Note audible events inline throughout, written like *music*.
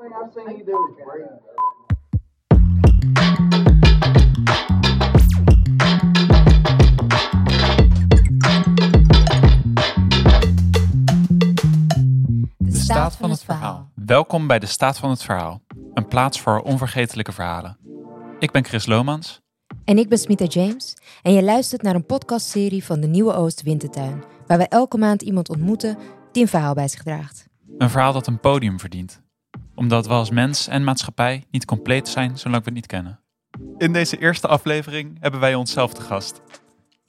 I seen you do is great. De staat van het verhaal. Welkom bij de Staat van het Verhaal, een plaats voor onvergetelijke verhalen. Ik ben Chris Lomans. En ik ben Smita James en je luistert naar een podcastserie van de Nieuwe Oost Wintertuin, waar wij elke maand iemand ontmoeten die een verhaal bij zich draagt. Een verhaal dat een podium verdient, omdat we als mens en maatschappij niet compleet zijn zolang we het niet kennen. In deze eerste aflevering hebben wij onszelf te gast.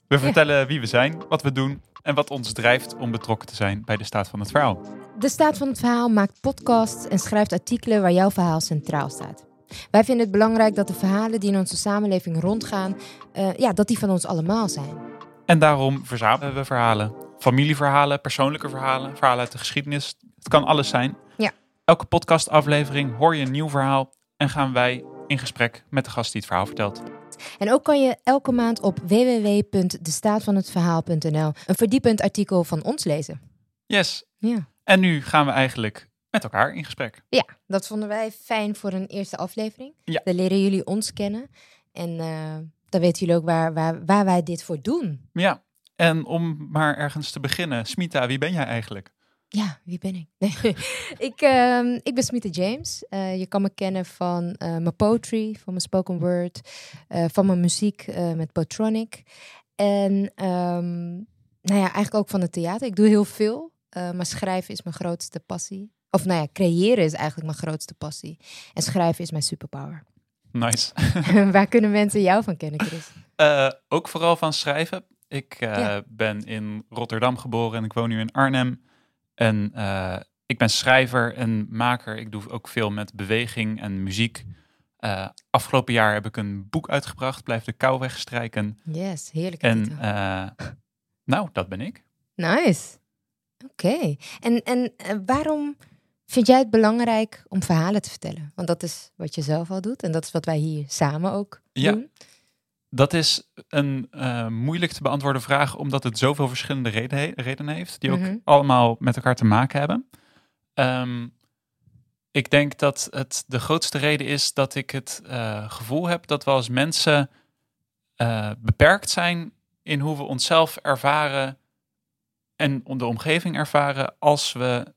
We vertellen wie we zijn, wat we doen en wat ons drijft om betrokken te zijn bij de staat van het verhaal. De Staat van het Verhaal maakt podcasts en schrijft artikelen waar jouw verhaal centraal staat. Wij vinden het belangrijk dat de verhalen die in onze samenleving rondgaan, eh, ja, dat die van ons allemaal zijn. En daarom verzamelen we verhalen. Familieverhalen, persoonlijke verhalen, verhalen uit de geschiedenis. Het kan alles zijn. Elke podcastaflevering hoor je een nieuw verhaal en gaan wij in gesprek met de gast die het verhaal vertelt. En ook kan je elke maand op www.destaatvanhetverhaal.nl een verdiepend artikel van ons lezen. Yes. Ja. En nu gaan we eigenlijk met elkaar in gesprek. Ja, dat vonden wij fijn voor een eerste aflevering. Ja. Dan leren jullie ons kennen. En eh, dan weten jullie ook waar, waar, waar wij dit voor doen. Ja. En om maar ergens te beginnen, Smita, wie ben jij eigenlijk? Ja, wie ben ik? Nee. *laughs* ik, ehm, ik ben Smita James. Eh, je kan me kennen van eh, mijn poetry, van mijn spoken word, eh, van mijn muziek met Potronic. En ehm, nou ja, eigenlijk ook van het theater. Ik doe heel veel, maar schrijven is mijn grootste passie. Of nou ja, creëren is eigenlijk mijn grootste passie. En schrijven is mijn superpower. Nice. *laughs* Waar kunnen mensen jou van kennen, Chris? Ook vooral van schrijven. Ik Ja. ben in Rotterdam geboren en ik woon nu in Arnhem. En eh, ik ben schrijver en maker. Ik doe ook veel met beweging en muziek. Eh, afgelopen jaar heb ik een boek uitgebracht, Blijf de kou wegstrijken. Yes, heerlijke En eh, nou, dat ben ik. Nice. Oké. En, en waarom vind jij het belangrijk om verhalen te vertellen? Want dat is wat je zelf al doet en dat is wat wij hier samen ook Ja. doen. Dat is een eh, moeilijk te beantwoorden vraag, omdat het zoveel verschillende reden redenen heeft, die ook Mhm. allemaal met elkaar te maken hebben. Ehm, ik denk dat het de grootste reden is dat ik het eh, gevoel heb dat we als mensen eh, beperkt zijn in hoe we onszelf ervaren en de omgeving ervaren als we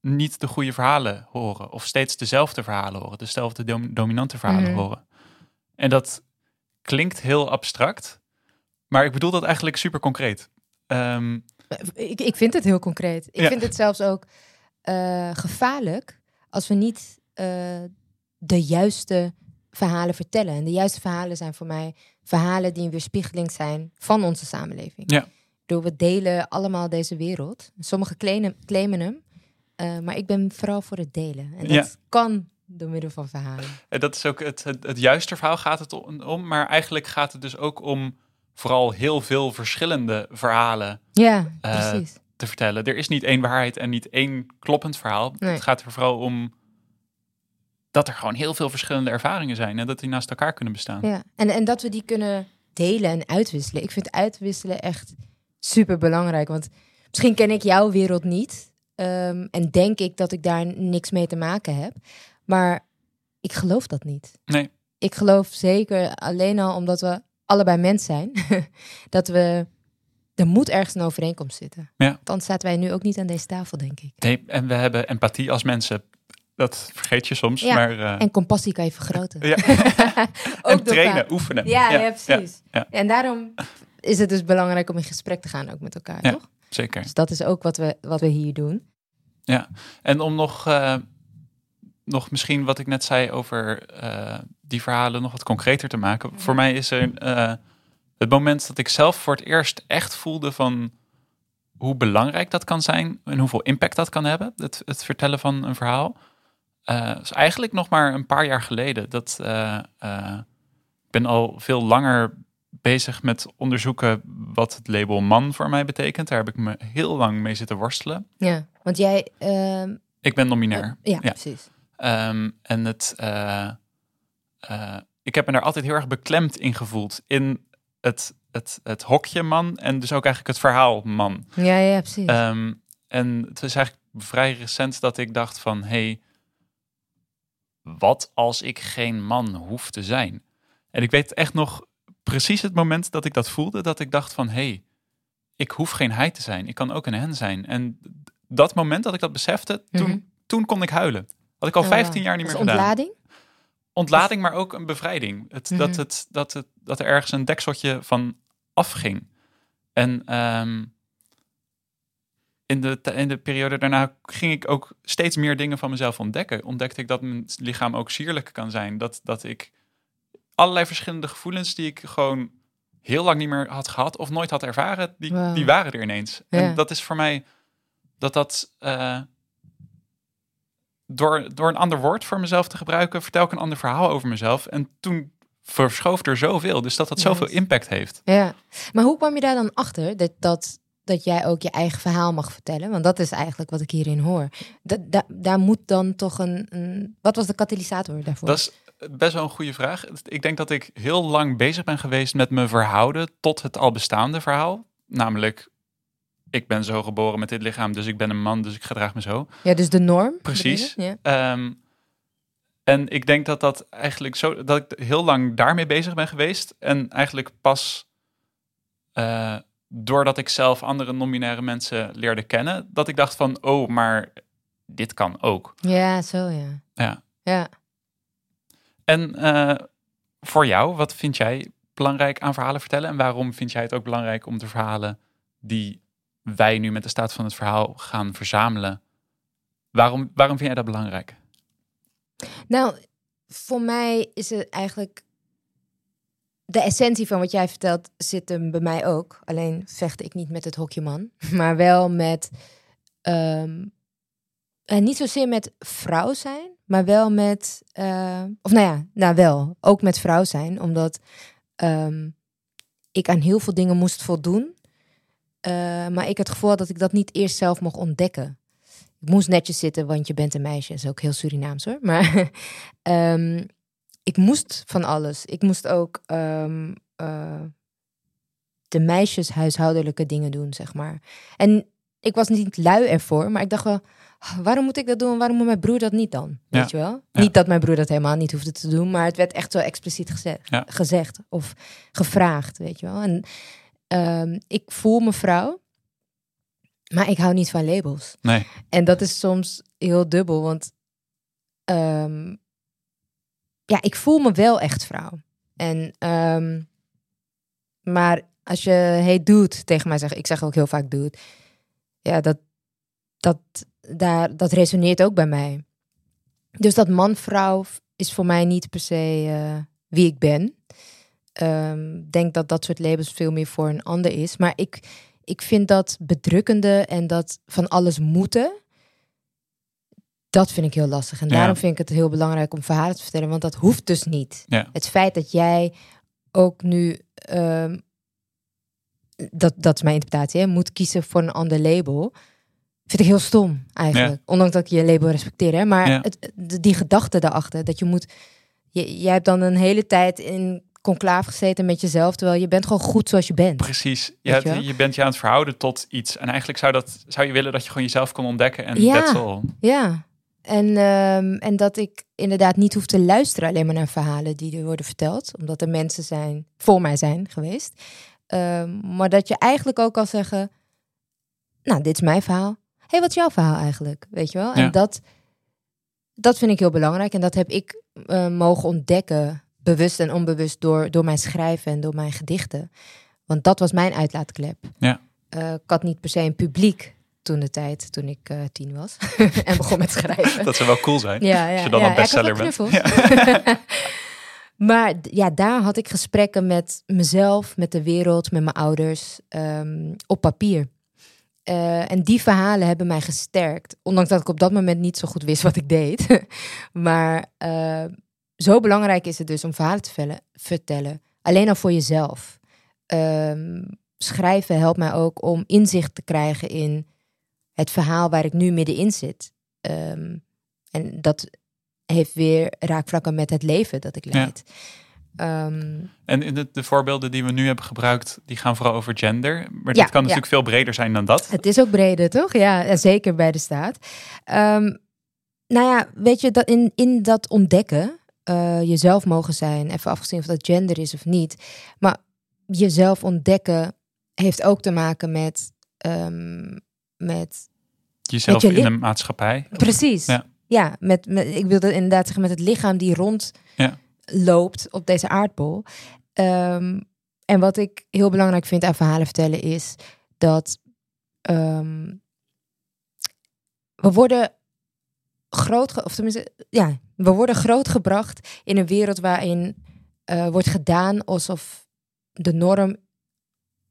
niet de goede verhalen horen of steeds dezelfde verhalen horen, dezelfde dom- dominante verhalen Mhm. horen. En dat klinkt heel abstract, maar ik bedoel dat eigenlijk super concreet. Ehm, Ik, ik vind het heel concreet. Ik Ja. vind het zelfs ook eh, gevaarlijk als we niet eh, de juiste verhalen vertellen. En de juiste verhalen zijn voor mij verhalen die een weerspiegeling zijn van onze samenleving. Ja. Door we delen allemaal deze wereld. Sommigen claimen, claimen hem, eh, maar ik ben vooral voor het delen. En dat Ja. kan door middel van verhalen. En dat is ook het, het, het juiste verhaal gaat het om, maar eigenlijk gaat het dus ook om vooral heel veel verschillende verhalen Ja, Eh, precies. te vertellen. Er is niet één waarheid en niet één kloppend verhaal. Nee. Het gaat er vooral om dat er gewoon heel veel verschillende ervaringen zijn en dat die naast elkaar kunnen bestaan. Ja, en, en dat we die kunnen delen en uitwisselen. Ik vind uitwisselen echt super belangrijk. Want misschien ken ik jouw wereld niet. ehm, en denk ik dat ik daar niks mee te maken heb. Maar ik geloof dat niet. Nee. Ik geloof zeker alleen al omdat we allebei mens zijn. *laughs* dat we. Er moet ergens een overeenkomst zitten. Ja. Want anders zaten wij nu ook niet aan deze tafel, denk ik. Nee, en we hebben empathie als mensen. Dat vergeet je soms, Ja, maar eh, En compassie kan je vergroten. ja. *laughs* ook en trainen, oefenen. Ja, ja, precies. ja. En daarom is het dus belangrijk om in gesprek te gaan ook met elkaar, Ja. toch? zeker. Dus dat is ook wat we, wat we hier doen. Ja, en om nog, eh, nog misschien wat ik net zei over eh, die verhalen nog wat concreter te maken. Voor mij is er eh, het moment dat ik zelf voor het eerst echt voelde van hoe belangrijk dat kan zijn en hoeveel impact dat kan hebben, het, het vertellen van een verhaal. eh is eigenlijk nog maar een paar jaar geleden. Dat, ik ben al veel langer bezig met onderzoeken wat het label man voor mij betekent. Daar heb ik me heel lang mee zitten worstelen. Ja, want jij... ehm, Ik ben non-binair. ja, Ja. precies. Ehm, en het, eh, eh, ik heb me daar altijd heel erg beklemd in gevoeld. In het, het, het hokje man en dus ook eigenlijk het verhaal man. Ja, ja, precies. Ehm, en het is eigenlijk vrij recent dat ik dacht van... hey, wat als ik geen man hoef te zijn? En ik weet echt nog precies het moment dat ik dat voelde, dat ik dacht van, hé, hey, ik hoef geen hij te zijn. Ik kan ook een hen zijn. En dat moment dat ik dat besefte, toen, Mhm. toen kon ik huilen. Had ik al Oh, 15 jaar niet Dat meer gedaan. ontlading? Ontlading, maar ook een bevrijding. Het, dat, Mhm. het, dat, het, dat er ergens een dekseltje van afging. En ehm, in, de, in de periode daarna ging ik ook steeds meer dingen van mezelf ontdekken. Ontdekte ik dat mijn lichaam ook sierlijk kan zijn. Dat, dat ik allerlei verschillende gevoelens die ik gewoon heel lang niet meer had gehad of nooit had ervaren, die, Wow. die waren er ineens. Ja. En dat is voor mij dat dat eh, door, door een ander woord voor mezelf te gebruiken, vertel ik een ander verhaal over mezelf. En toen verschoof er zoveel, dus dat dat zoveel impact heeft. Ja. Maar hoe kwam je daar dan achter dat, dat, dat jij ook je eigen verhaal mag vertellen? Want dat is eigenlijk wat ik hierin hoor. Da, da- daar moet dan toch een, een... Wat was de katalysator daarvoor? Dat is best wel een goede vraag. Ik denk dat ik heel lang bezig ben geweest met me verhouden tot het al bestaande verhaal. Namelijk, ik ben zo geboren met dit lichaam, dus ik ben een man, dus ik gedraag me zo. Ja, dus de norm. Precies. Ja. Ehm, en ik denk dat dat eigenlijk zo dat ik heel lang daarmee bezig ben geweest. En eigenlijk pas eh, doordat ik zelf andere non-binaire mensen leerde kennen, dat ik dacht van, oh, maar dit kan ook. ja, zo ja. Ja. Ja. En eh, voor jou, wat vind jij belangrijk aan verhalen vertellen? En waarom vind jij het ook belangrijk om de verhalen die wij nu met de staat van het verhaal gaan verzamelen? Waarom, waarom vind jij dat belangrijk? Nou, voor mij is het eigenlijk... De essentie van wat jij vertelt zit hem bij mij ook. Alleen vecht ik niet met het hokje man. *laughs* Maar wel met... ehm, en niet zozeer met vrouw zijn, maar wel met... eh, of nou ja, nou wel. Ook met vrouw zijn. Omdat ehm, ik aan heel veel dingen moest voldoen. Eh, maar ik het gevoel had dat ik dat niet eerst zelf mocht ontdekken. Ik moest netjes zitten, want je bent een meisje. Dat is ook heel Surinaams hoor. Maar *laughs* ehm, ik moest van alles. Ik moest ook ehm, eh, de meisjes huishoudelijke dingen doen, zeg maar. En ik was niet lui ervoor, maar ik dacht wel... "Ah, Waarom moet ik dat doen? Waarom moet mijn broer dat niet dan? Ja. Weet je wel? Ja. Niet dat mijn broer dat helemaal niet hoefde te doen, maar het werd echt zo expliciet gezegd, Ja. gezegd of gevraagd, weet je wel? En ehm, ik voel me vrouw, maar ik hou niet van labels. Nee. En dat is soms heel dubbel, want ehm, ja, ik voel me wel echt vrouw. En, ehm, maar als je hey dude tegen mij zegt, ik zeg ook heel vaak dude, ja, dat, dat, daar, dat resoneert ook bij mij. Dus dat man-vrouw is voor mij niet per se eh, wie ik ben. Ik denk dat dat soort labels veel meer voor een ander is. Maar ik, ik vind dat bedrukkende en dat van alles moeten, dat vind ik heel lastig. En Ja. daarom vind ik het heel belangrijk om verhalen te vertellen, want dat hoeft dus niet. Ja. Het feit dat jij ook nu, ehm, dat, dat is mijn interpretatie, hè, moet kiezen voor een ander label, vind ik heel stom eigenlijk. Ondanks dat ik je label respecteer, hè. maar het, die gedachte daarachter, dat je moet, je, jij hebt dan een hele tijd in conclave gezeten met jezelf, terwijl je bent gewoon goed zoals je bent. Precies. Je je bent je aan het verhouden tot iets. En eigenlijk zou, dat, zou je willen dat je gewoon jezelf kon ontdekken. En Ja. that's all. Ja, en, ehm, en dat ik inderdaad niet hoef te luisteren alleen maar naar verhalen die er worden verteld, omdat er mensen zijn, voor mij zijn geweest. Ehm, maar dat je eigenlijk ook kan zeggen, nou, dit is mijn verhaal. Hey, wat is jouw verhaal eigenlijk? Weet je wel? En dat, dat vind ik heel belangrijk en dat heb ik eh, mogen ontdekken, bewust en onbewust, door, door mijn schrijven en door mijn gedichten. Want dat was mijn uitlaatklep. Ja. Eh, ik had niet per se een publiek toen de tijd, toen ik eh, tien was *laughs* en begon met schrijven. Dat zou wel cool zijn. Ja, ja, Als je dan ja, een bestseller ja, bent. knuffels. *laughs* maar ja, daar had ik gesprekken met mezelf, met de wereld, met mijn ouders, ehm, op papier. Eh, en die verhalen hebben mij gesterkt. Ondanks dat ik op dat moment niet zo goed wist wat ik deed. *laughs* maar zo belangrijk is het dus om verhalen te vellen- vertellen. Alleen al voor jezelf. Ehm, schrijven helpt mij ook om inzicht te krijgen in het verhaal waar ik nu middenin zit. Ehm, en dat heeft weer raakvlakken met het leven dat ik Ja. leid. Ehm, En in de, de voorbeelden die we nu hebben gebruikt, die gaan vooral over gender. Maar Ja, dit kan ja. natuurlijk veel breder zijn dan dat. het is ook breder, toch? Ja, zeker bij de staat. Nou ja, weet je, dat in, in dat ontdekken, eh, jezelf mogen zijn, even afgezien of dat gender is of niet, maar jezelf ontdekken heeft ook te maken met, ehm, met Jezelf je in de maatschappij. Precies. Ja. Ja, met, met, ik wilde inderdaad zeggen met het lichaam die rond Ja. loopt op deze aardbol. Ehm, en wat ik heel belangrijk vind aan verhalen vertellen is dat ehm, we worden groot, of tenminste, ja, we worden grootgebracht in een wereld waarin eh, wordt gedaan alsof de norm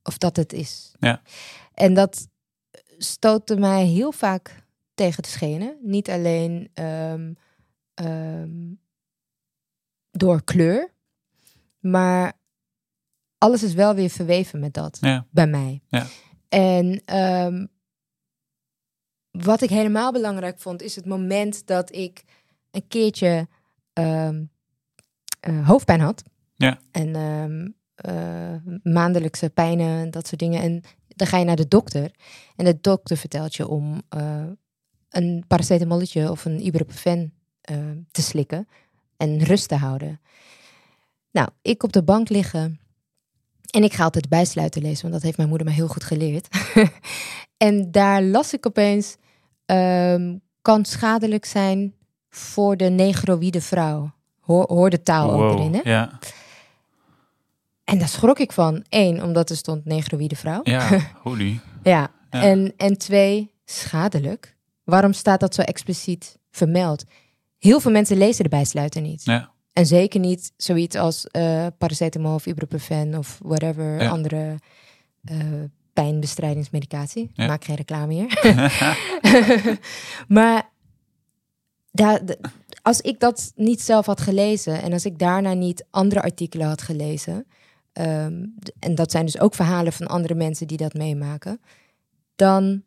of dat het is. Ja. En dat stootte mij heel vaak tegen de schenen. Niet alleen ehm, ehm, door kleur, maar alles is wel weer verweven met dat Ja. bij mij. Ja. En ehm, wat ik helemaal belangrijk vond, is het moment dat ik een keertje ehm, eh, hoofdpijn had. Ja. En ehm, eh, maandelijkse pijnen en dat soort dingen. En dan ga je naar de dokter. En de dokter vertelt je om eh, een paracetamolletje of een ibuprofen eh, te slikken. En rust te houden. Nou, ik op de bank liggen. En ik ga altijd de bijsluiter lezen, want dat heeft mijn moeder me heel goed geleerd. *laughs* en daar las ik opeens, ehm, kan schadelijk zijn voor de negroïde vrouw. Hoor, hoor de taal ook erin, hè? Ja. En daar schrok ik van. Eén, omdat er stond negroïde vrouw. ja, *laughs* holy. Ja. Ja. En, en twee, schadelijk. Waarom staat dat zo expliciet vermeld? Heel veel mensen lezen de bijsluiter niet. Ja. En zeker niet zoiets als eh paracetamol of ibuprofen of whatever Ja. andere eh, pijnbestrijdingsmedicatie. Ja. Maak geen reclame hier. *laughs* maar daar, als ik dat niet zelf had gelezen en als ik daarna niet andere artikelen had gelezen, ehm, en dat zijn dus ook verhalen van andere mensen die dat meemaken, dan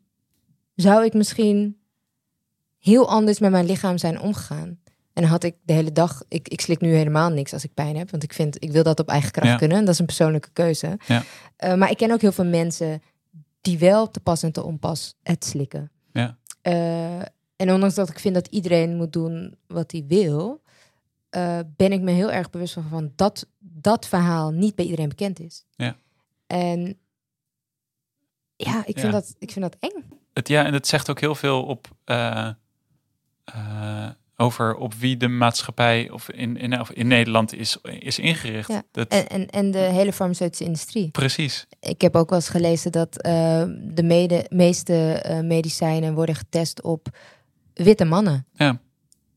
zou ik misschien heel anders met mijn lichaam zijn omgegaan. En had ik de hele dag, ik, ik slik nu helemaal niks als ik pijn heb, want ik vind, ik wil dat op eigen kracht Ja. kunnen. En dat is een persoonlijke keuze. Ja. Eh, maar ik ken ook heel veel mensen die wel te pas en te onpas het slikken. Ja. Eh, en ondanks dat ik vind dat iedereen moet doen wat hij wil, eh, ben ik me heel erg bewust van, van dat dat verhaal niet bij iedereen bekend is. Ja. En ja, ik vind, Ja. Dat, ik vind dat eng. Het, ja, en het zegt ook heel veel op, over op wie de maatschappij of in, in, of in Nederland is, is ingericht. Ja. Dat, En, en, en de hele farmaceutische industrie. precies. Ik heb ook wel eens gelezen dat eh, de mede, meeste eh, medicijnen worden getest op witte mannen. Ja.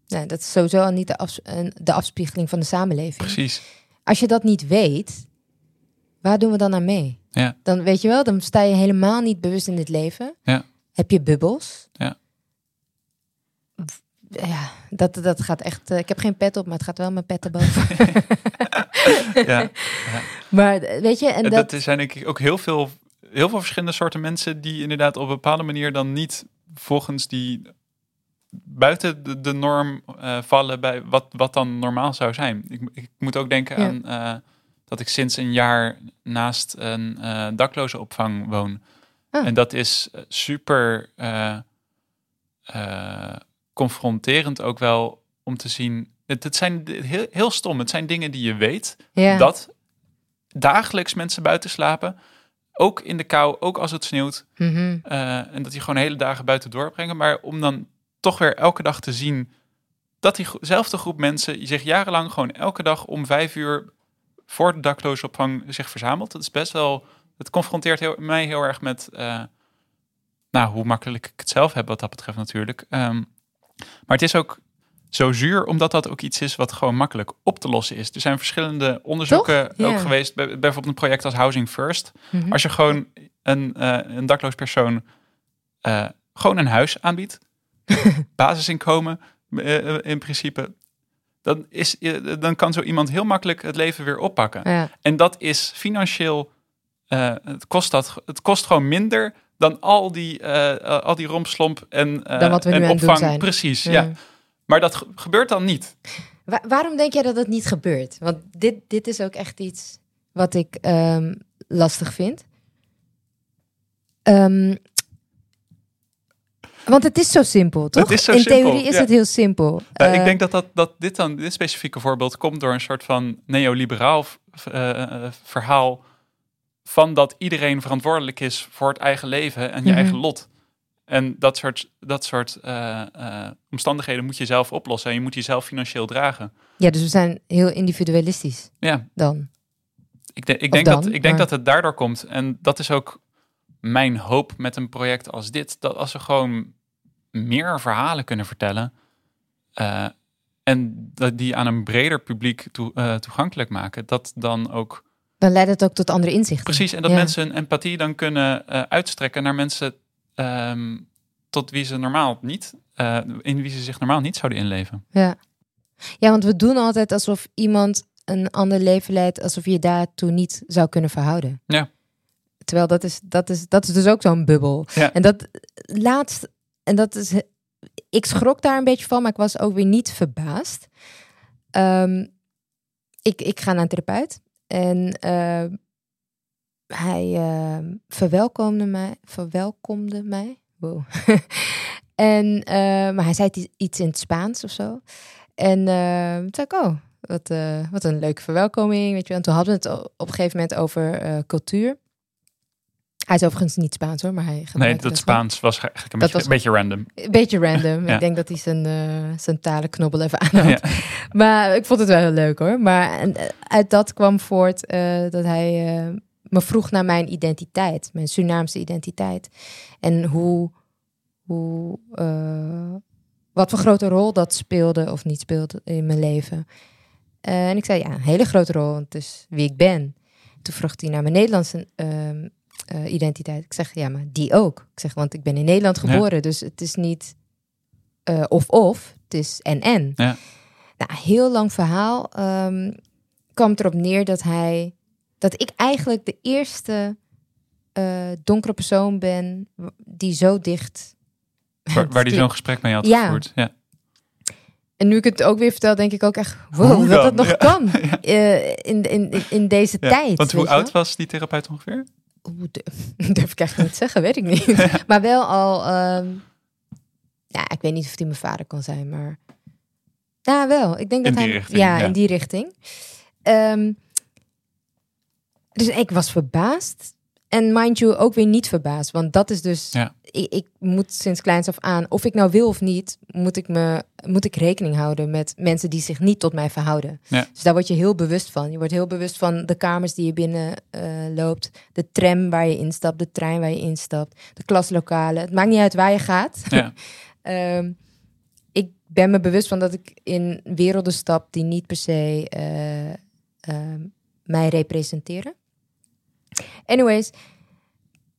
Nou, dat is sowieso al niet de, afs- de afspiegeling van de samenleving. Precies. Als je dat niet weet, waar doen we dan aan mee? Ja. Dan weet je wel, dan sta je helemaal niet bewust in dit leven. Ja. Heb je bubbels? Ja. Ja, dat, dat gaat echt. eh, ik heb geen pet op, maar het gaat wel mijn pet erboven. *laughs* Ja. maar eh, weet je, en dat. dat zijn denk ik ook heel veel, heel veel verschillende soorten mensen die inderdaad op een bepaalde manier dan niet volgens die buiten de, de norm eh, vallen bij wat, wat dan normaal zou zijn. Ik, ik moet ook denken Ja. aan dat ik sinds een jaar naast een eh dakloze opvang woon. Ah. En dat is super confronterend ook wel om te zien. Het, het zijn heel, heel stom. Het zijn dingen die je weet ja. dat dagelijks mensen buiten slapen. Ook in de kou, ook als het sneeuwt. Mhm. eh, en dat die gewoon hele dagen buiten doorbrengen. Maar om dan toch weer elke dag te zien dat diezelfde groep mensen zich jarenlang gewoon elke dag om vijf uur voor de dakloze zich verzamelt. Dat is best wel. Het confronteert heel, mij heel erg met. eh, nou, hoe makkelijk ik het zelf heb wat dat betreft natuurlijk. Ehm, maar het is ook zo zuur, omdat dat ook iets is wat gewoon makkelijk op te lossen is. Er zijn verschillende onderzoeken? Ja. ook geweest, bij- bijvoorbeeld een project als Housing First. Mhm. Als je gewoon een, eh, een dakloos persoon eh, gewoon een huis aanbiedt, *laughs* basisinkomen eh, in principe, dan, is, dan kan zo iemand heel makkelijk het leven weer oppakken. Ja. En dat is financieel, het, kost dat, het kost gewoon minder dan al die, eh, eh, al die rompslomp en, eh, Dan wat we nu en aan doen opvang. zijn. Precies, ja. Ja. Maar dat ge- gebeurt dan niet. Wa- waarom denk jij dat dat niet gebeurt? Want dit, dit is ook echt iets wat ik ehm, lastig vind. Ehm, Want het is zo simpel, toch? is zo In simpel, theorie is ja. het heel simpel. Nou, ik denk dat, dat, dat dit dan, dit specifieke voorbeeld komt door een soort van neoliberaal verhaal van dat iedereen verantwoordelijk is voor het eigen leven en je Mhm. eigen lot. En dat soort, dat soort eh, eh, omstandigheden moet je zelf oplossen en je moet jezelf financieel dragen. Ja, dus we zijn heel individualistisch Ja, dan. ik, de- ik denk, dan, dat, ik denk maar- dat het daardoor komt. En dat is ook mijn hoop met een project als dit. Dat als we gewoon meer verhalen kunnen vertellen. eh, en dat die aan een breder publiek toe- toegankelijk maken. Dat dan ook Dan leidt het ook tot andere inzichten. precies. En dat Ja. mensen hun empathie dan kunnen eh, uitstrekken naar mensen ehm, tot wie ze normaal niet, eh, in wie ze zich normaal niet zouden inleven. Ja. ja, want we doen altijd alsof iemand een ander leven leidt, alsof je daartoe niet zou kunnen verhouden. Ja. Terwijl dat is, dat is, dat is dus ook zo'n bubbel. Ja. En dat laatst, en dat is, ik schrok daar een beetje van, maar ik was ook weer niet verbaasd. Ehm, ik, ik ga naar een therapeut en eh, hij eh, verwelkomde mij, verwelkomde mij. *laughs* En, eh, maar hij zei iets- in het Spaans of zo. En eh, toen zei ik, oh, wat, eh, wat een leuke verwelkoming. Weet je. En toen hadden we het op een gegeven moment over eh, cultuur. Hij is overigens niet Spaans hoor, maar hij Nee, dat. Spaans was eigenlijk een, Dat beetje, was- beetje random. Een beetje random. *laughs* Ja. Ik denk dat hij zijn, eh zijn talenknobbel even aanhad. Ja. Maar ik vond het wel heel leuk hoor. Maar en, eh, uit dat kwam voort eh, dat hij me vroeg naar mijn identiteit, mijn Surinaamse identiteit. En hoe, hoe wat voor grote rol dat speelde of niet speelde in mijn leven. En ik zei ja, een hele grote rol, want het is wie ik ben. Toen vroeg hij naar mijn Nederlandse eh, identiteit. Ik zeg ja, maar die ook. Ik zeg, want ik ben in Nederland Ja. geboren, dus het is niet eh, of-of, het is en-en. Ja. Nou, heel lang verhaal. ehm, kwam het erop neer dat hij, dat ik eigenlijk de eerste eh, donkere persoon ben die zo dicht. Waar, waar die *laughs* zo'n gesprek mee had Ja. gevoerd. Ja. En nu ik het ook weer vertel, denk ik ook echt, wow, dat dat dan? nog Ja. kan *laughs* in, in, in, deze tijd. Want hoe oud was die therapeut ongeveer? Oeh, *laughs* durf, ik eigenlijk niet te zeggen, weet ik niet. *laughs* maar wel al, ehm, ja, ik weet niet of hij mijn vader kan zijn, maar ja, wel. Ik denk In dat die hij, richting, ja, ja. in die richting. Ehm, dus ik was verbaasd. En mind you, ook weer niet verbaasd. Want dat is dus... Ja. Ik, ik moet sinds kleins af aan, of ik nou wil of niet... moet ik, me, moet ik rekening houden met mensen die zich niet tot mij verhouden. Ja. Dus daar word je heel bewust van. Je wordt heel bewust van de kamers die je binnen eh, loopt. De tram waar je instapt, de trein waar je instapt. De klaslokalen. Het maakt niet uit waar je gaat. Ja. *laughs* Ehm, ik ben me bewust van dat ik in werelden stap die niet per se eh, ehm, mij representeren. Anyways,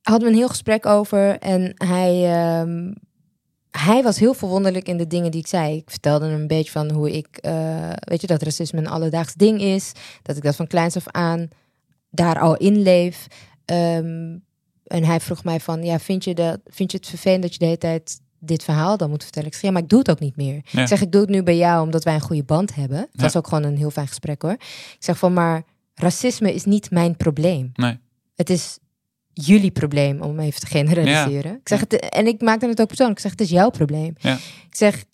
hadden we een heel gesprek over en hij, ehm, hij was heel verwonderlijk in de dingen die ik zei. Ik vertelde hem een beetje van hoe ik, eh, weet je, dat racisme een alledaags ding is. Dat ik dat van kleins af aan daar al in leef. Ehm, en hij vroeg mij van, ja, vind je, dat, vind je het vervelend dat je de hele tijd dit verhaal dan moet vertellen? Ik zeg, ja, maar ik doe het ook niet meer. Ja. Ik zeg, ik doe het nu bij jou omdat wij een goede band hebben. Het Ja. was ook gewoon een heel fijn gesprek hoor. Ik zeg van, maar racisme is niet mijn probleem. Nee. Het is jullie probleem, om even te generaliseren. Ik zeg het, en ik maakte het ook persoonlijk. Ik zeg, het is jouw probleem. Ja. Ik zeg,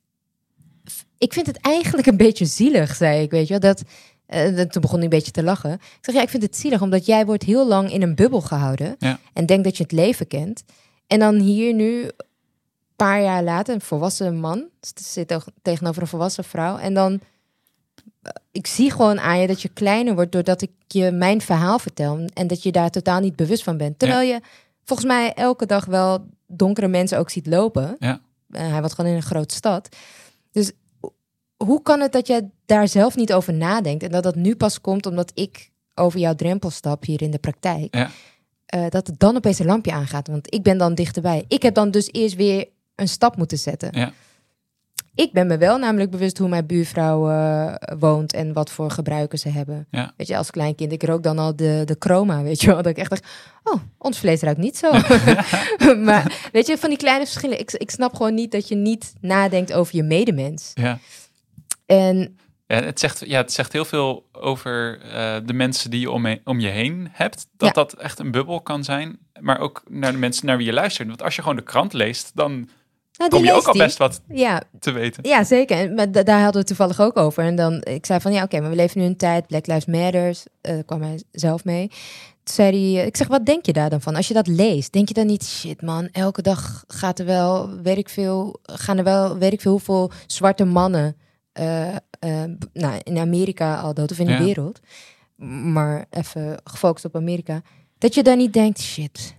ik vind het eigenlijk een beetje zielig, zei ik, weet je wel. Dat, dat- toen begon hij een beetje te lachen. Ik zeg, ja, ik vind het zielig, omdat jij wordt heel lang in een bubbel gehouden. Ja. En denkt dat je het leven kent. En dan hier nu, een paar jaar later, een volwassen man. Zit teg- tegenover een volwassen vrouw. En dan, ik zie gewoon aan je dat je kleiner wordt... doordat ik je mijn verhaal vertel. En dat je daar totaal niet bewust van bent. Terwijl je volgens mij elke dag wel donkere mensen ook ziet lopen. Ja. Eh, hij was gewoon in een grote stad. Dus ho- hoe kan het dat jij daar zelf niet over nadenkt en dat dat nu pas komt omdat ik over jouw drempel stap hier in de praktijk? Ja. Eh, dat het dan opeens een lampje aangaat, want ik ben dan dichterbij. Ik heb dan dus eerst weer een stap moeten zetten. Ja. Ik ben me wel namelijk bewust hoe mijn buurvrouw eh, woont en wat voor gebruiken ze hebben. Ja. Weet je, als kleinkind, ik rook dan al de, de chroma, weet je wel. Dat ik echt dacht, oh, ons vlees ruikt niet zo. *laughs* *laughs* maar weet je, van die kleine verschillen. Ik, ik snap gewoon niet dat je niet nadenkt over je medemens. Ja. En Ja, het, zegt, ja, het zegt heel veel over eh, de mensen die je om, me- om je heen hebt. Dat Ja. dat echt een bubbel kan zijn. Maar ook naar de mensen naar wie je luistert. Want als je gewoon de krant leest, dan Nou, kom je ook al die. best wat Ja, te weten. Ja, zeker. En, Maar da- daar hadden we het toevallig ook over. En dan, ik zei van, ja, oké, maar we leven nu een tijd, Black Lives Matters, eh daar kwam hij zelf mee. Toen zei hij, eh, ik zeg, wat denk je daar dan van? Als je dat leest, denk je dan niet, shit man, elke dag gaat er wel, weet ik veel, gaan er wel, weet ik veel, hoeveel zwarte mannen eh, eh, nou, in Amerika al dood, of in Ja. de wereld. Maar even gefocust op Amerika. Dat je dan niet denkt, shit,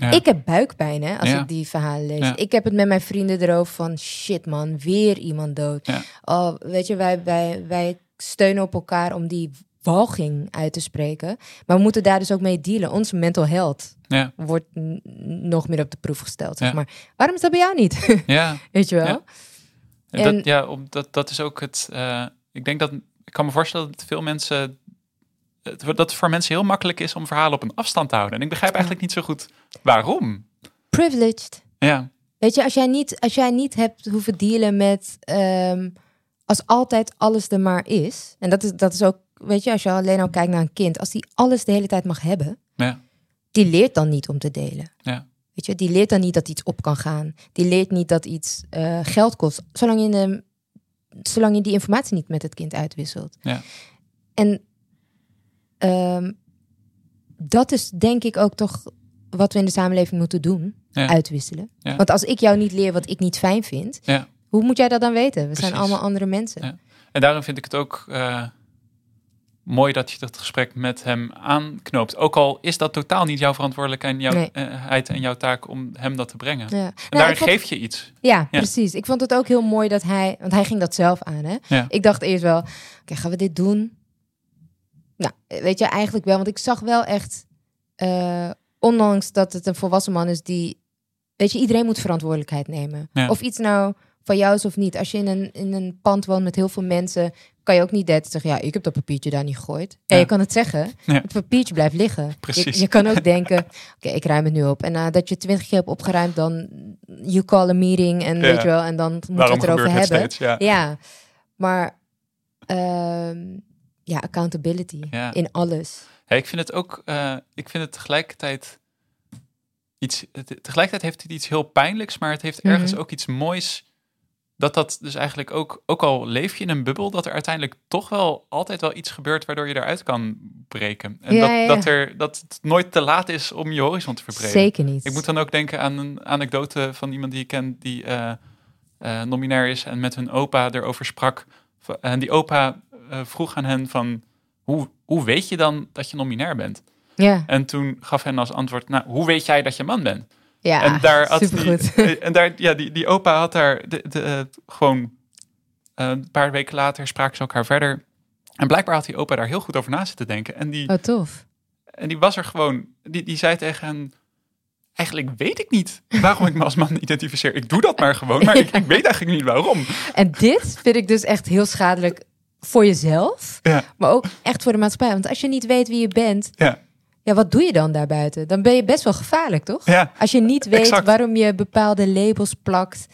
Ja. ik heb buikpijn hè, als Ja. ik die verhalen lees. Ja. Ik heb het met mijn vrienden erover van shit man, weer iemand dood. Oh, weet je, wij, wij, wij steunen op elkaar om die walging uit te spreken. Maar we moeten daar dus ook mee dealen. Onze mental health Ja, wordt nog meer op de proef gesteld. Zeg maar. Waarom is dat bij jou niet? *laughs* ja. weet je wel? Ja. En dat, ja, om, dat, dat is ook het. eh, ik denk dat. Ik kan me voorstellen dat veel mensen. Dat het voor mensen heel makkelijk is om verhalen op een afstand te houden. En ik begrijp eigenlijk niet zo goed waarom. Privileged. Ja, Weet je, als jij niet, als jij niet hebt hoeven dealen met. ehm, als altijd alles er maar is. En dat is, dat is ook. Weet je, als je alleen al kijkt naar een kind. Als die alles de hele tijd mag hebben. ja, Die leert dan niet om te delen. ja, Weet je, die leert dan niet dat iets op kan gaan. Die leert niet dat iets eh, geld kost. Zolang je, de, zolang je die informatie niet met het kind uitwisselt. Ja. En ehm, dat is denk ik ook toch wat we in de samenleving moeten doen. Ja. Uitwisselen. Ja. Want als ik jou niet leer wat ik niet fijn vind. ja. Hoe moet jij dat dan weten? We Precies. zijn allemaal andere mensen. En daarom vind ik het ook eh, mooi dat je dat gesprek met hem aanknoopt. Ook al is dat totaal niet jouw verantwoordelijkheid en jouw, Nee. eh, en jouw taak om hem dat te brengen. En Nou, daarin vond- geef je iets. Ja, precies. Ik vond het ook heel mooi dat hij, want hij ging dat zelf aan. Hè? Ik dacht eerst wel, oké, gaan we dit doen? Nou, weet je, eigenlijk wel, want ik zag wel echt, eh, ondanks dat het een volwassen man is die, weet je, iedereen moet verantwoordelijkheid nemen. Ja. Of iets nou van jou is of niet. Als je in een, in een pand woont met heel veel mensen, kan je ook niet net zeggen, ja, ik heb dat papiertje daar niet gegooid. Ja, Ja. je kan het zeggen, Ja. het papiertje blijft liggen. Precies. Je, je kan ook *laughs* denken, oké, ik ruim het nu op. En nadat je twintig keer hebt opgeruimd, dan you call a meeting en Ja. weet je wel, en dan we Waarom het erover het hebben. steeds? Ja. Ja, maar ehm, ja, accountability Ja. in alles. Ja, ik vind het ook, eh, ik vind het tegelijkertijd iets, tegelijkertijd heeft het iets heel pijnlijks, maar het heeft ergens Mhm. ook iets moois. Dat dat dus eigenlijk ook, ook al leef je in een bubbel, dat er uiteindelijk toch wel altijd wel iets gebeurt waardoor je eruit kan breken. En Ja, dat, ja. Dat, er, dat het nooit te laat is om je horizon te verbreden. Zeker niet. Ik moet dan ook denken aan een anekdote van iemand die ik ken die eh eh, nominair is en met hun opa erover sprak. En die opa eh, vroeg aan hen van, hoe, hoe weet je dan dat je nominair bent? Ja, En toen gaf hen als antwoord, nou, hoe weet jij dat je man bent? ja en daar had die, supergoed. *laughs* eh, en daar, ja, die, die opa had daar de, de, eh, gewoon een paar weken later spraken ze elkaar verder. En blijkbaar had die opa daar heel goed over na zitten denken. En die, Oh, tof. en die was er gewoon, die, die zei tegen hen, eigenlijk weet ik niet waarom ik me als man *laughs* identificeer. Ik doe dat maar gewoon, maar ik, ik weet eigenlijk niet waarom. En dit vind ik dus echt heel schadelijk voor jezelf, Ja, maar ook echt voor de maatschappij. Want als je niet weet wie je bent, ja, ja, wat doe je dan daarbuiten? Dan ben je best wel gevaarlijk, toch? ja. Als je niet weet Exact. waarom je bepaalde labels plakt.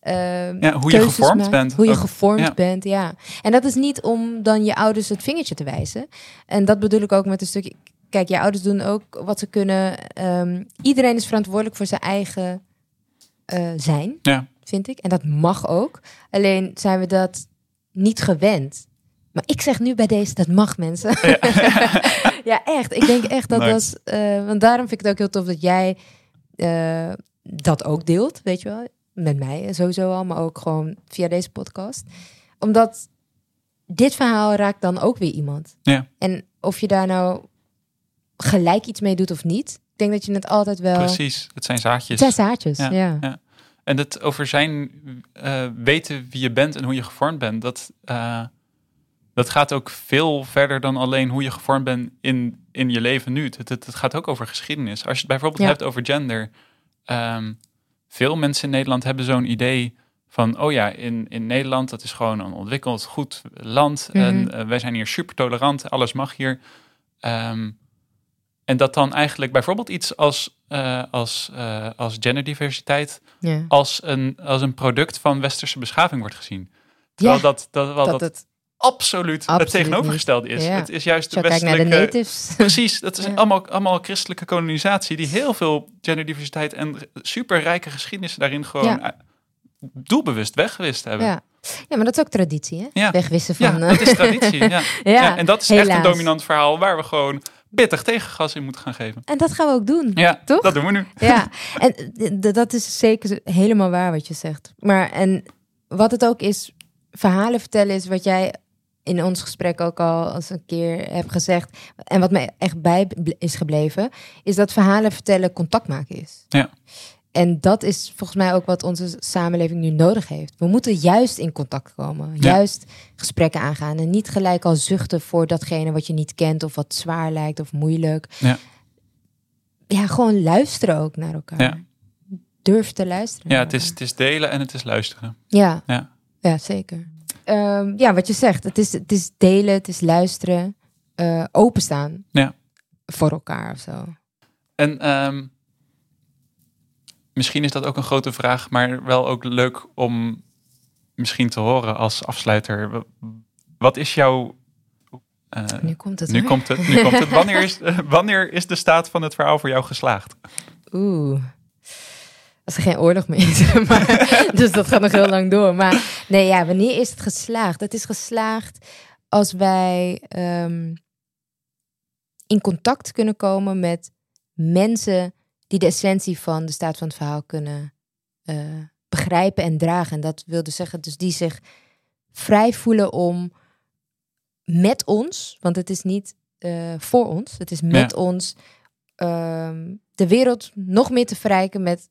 ehm, Ja, hoe je gevormd maakt, bent Hoe je ook. gevormd Ja. bent, ja. En dat is niet om dan je ouders het vingertje te wijzen. En dat bedoel ik ook met een stukje... Kijk, je ouders doen ook wat ze kunnen. Ehm, iedereen is verantwoordelijk voor zijn eigen eh, zijn, Ja. vind ik. En dat mag ook. Alleen zijn we dat niet gewend. Maar ik zeg nu bij deze, dat mag mensen. Ja, *laughs* echt. Ik denk echt dat dat... eh, want daarom vind ik het ook heel tof dat jij eh, dat ook deelt, weet je wel. Met mij sowieso al, maar ook gewoon via deze podcast. Omdat dit verhaal raakt dan ook weer iemand. Ja. En of je daar nou gelijk iets mee doet of niet. Ik denk dat je het altijd wel... Precies, het zijn zaadjes. Het zijn zaadjes, Ja, ja. ja. En het over zijn eh, weten wie je bent en hoe je gevormd bent, dat, dat gaat ook veel verder dan alleen hoe je gevormd bent in, in je leven nu. Het, het, het gaat ook over geschiedenis. Als je het bijvoorbeeld Ja. hebt over gender. ehm, veel mensen in Nederland hebben zo'n idee van, oh ja, in, in Nederland, dat is gewoon een ontwikkeld goed land. Mhm. En eh, wij zijn hier super tolerant, alles mag hier. Ehm, en dat dan eigenlijk bijvoorbeeld iets als, eh, als, eh, als genderdiversiteit als een, als een product van westerse beschaving wordt gezien. Terwijl Ja, dat, dat, wel dat dat, absoluut, het tegenovergestelde is. Ja. Het is juist de kijk naar de westelijke... *laughs* *laughs* Precies, dat is Ja. allemaal, allemaal christelijke kolonisatie die heel veel genderdiversiteit en superrijke geschiedenissen daarin gewoon Ja. eh, doelbewust weggewist hebben. Ja. ja, maar dat is ook traditie, hè? Ja. Wegwissen Ja, van... eh, dat is traditie. Ja. *laughs* ja, Ja, en dat is echt een dominant verhaal waar we gewoon pittig tegengas in moeten gaan geven. En dat gaan we ook doen. Ja, Toch? dat doen we nu. Ja, en dat is zeker helemaal waar wat je zegt. Maar en wat het ook is, verhalen vertellen is wat jij in ons gesprek ook al eens een keer hebt gezegd. En wat mij echt bij is gebleven, is dat verhalen vertellen contact maken is. Ja. En dat is volgens mij ook wat onze samenleving nu nodig heeft. We moeten juist in contact komen. Ja. Juist gesprekken aangaan. En niet gelijk al zuchten voor datgene wat je niet kent. Of wat zwaar lijkt of moeilijk. Ja. Ja, gewoon luisteren ook naar elkaar. Ja. Durf te luisteren. Ja, het is, het is delen en het is luisteren. Ja, Ja. ja zeker. Ehm, ja, wat je zegt. Het is, het is delen, het is luisteren. eh, openstaan. Ja. Voor elkaar of zo. En ehm, misschien is dat ook een grote vraag, maar wel ook leuk om misschien te horen als afsluiter. Wat is jouw. eh, Nu komt het nu hoor. komt het. Nu komt het. *laughs* Wanneer is, wanneer is de staat van het verhaal voor jou geslaagd? Oeh. Als er geen oorlog meer is. *laughs* maar, dus dat gaat nog heel lang door. Maar nee, ja, wanneer is het geslaagd? Het is geslaagd als wij ehm, in contact kunnen komen met mensen die de essentie van de staat van het verhaal kunnen eh, begrijpen en dragen. En dat wil dus zeggen, dus die zich vrij voelen om met ons, want het is niet eh, voor ons, het is met Ja. ons ehm, de wereld nog meer te verrijken met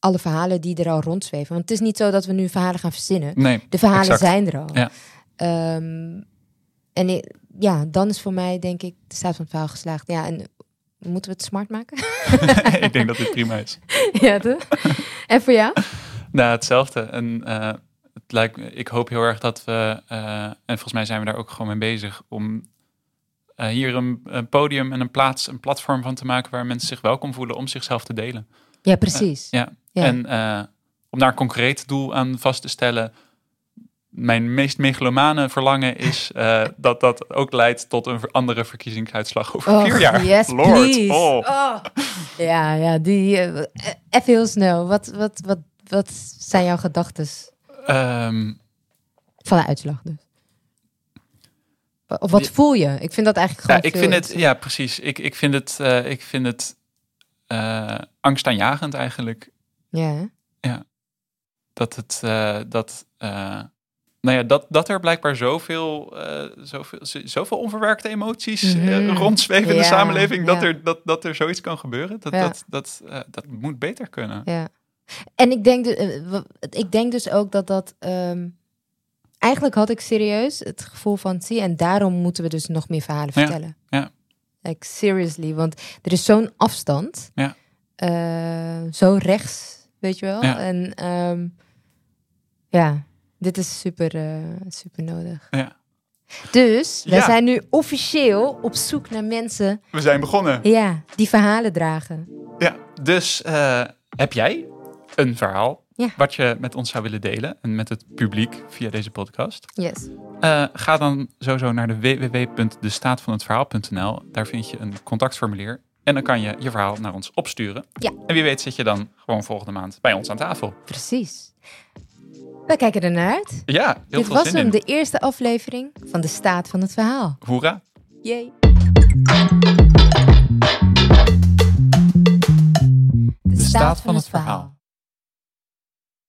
alle verhalen die er al rondzweven. Want het is niet zo dat we nu verhalen gaan verzinnen. Nee. De verhalen exact. zijn er al. Ja. Ehm, en ik- ja, dan is voor mij denk ik de staat van het verhaal geslaagd. Ja, en moeten we het smart maken? *laughs* *laughs* ik denk dat dit prima is. *laughs* ja, toch? en voor jou? Nou, hetzelfde. En eh, het lijkt ik hoop heel erg dat we, eh, en volgens mij zijn we daar ook gewoon mee bezig, om eh, hier een, een podium en een plaats, een platform van te maken waar mensen zich welkom voelen om zichzelf te delen. Ja, precies. Ja. Ja. En eh, om daar een concreet doel aan vast te stellen. Mijn meest megalomane verlangen is *laughs* eh, dat dat ook leidt tot een andere verkiezingsuitslag over vier jaar. Yes, *laughs* Lord, please. oh. Oh. Ja, ja, die. eh, even heel snel. Wat, wat, wat, wat zijn jouw gedachten Ehm, van de uitslag dus? Of wat Ja. voel je? Ik vind dat eigenlijk ja, gewoon ik veel vind het, ja, precies. Ik, ik vind het, ik vind het angstaanjagend eigenlijk. Ja, hè? Dat het, eh, dat, eh, nou ja, dat, dat er blijkbaar zoveel, eh, zoveel, zoveel onverwerkte emoties Mhm. rondzweven in de Ja, samenleving, dat, ja. er, dat, dat er zoiets kan gebeuren. Dat, Ja. dat, dat, dat moet beter kunnen. Ja. En ik denk, ik denk dus ook dat dat. ehm, eigenlijk had ik serieus het gevoel van zie, en daarom moeten we dus nog meer verhalen Ja, vertellen. ja. Like seriously, want er is zo'n afstand. Ja. Zo rechts, weet je wel. Ja. En ehm, ja, dit is super, eh, super nodig. Ja. Dus Ja. zijn nu officieel op zoek naar mensen We zijn begonnen. ja, die verhalen dragen. Ja, dus eh, heb jij een verhaal Ja. wat je met ons zou willen delen en met het publiek via deze podcast? Yes. Eh, ga dan sowieso naar de www.destaatvanhetverhaal.nl. Daar vind je een contactformulier en dan kan je je verhaal naar ons opsturen. Ja. En wie weet zit je dan gewoon volgende maand bij ons aan tafel. Precies. Wij kijken er naar uit. Ja, heel Dit veel was zin hem, in. de eerste aflevering van de staat van het verhaal. Hoera. Yay. De staat van het verhaal.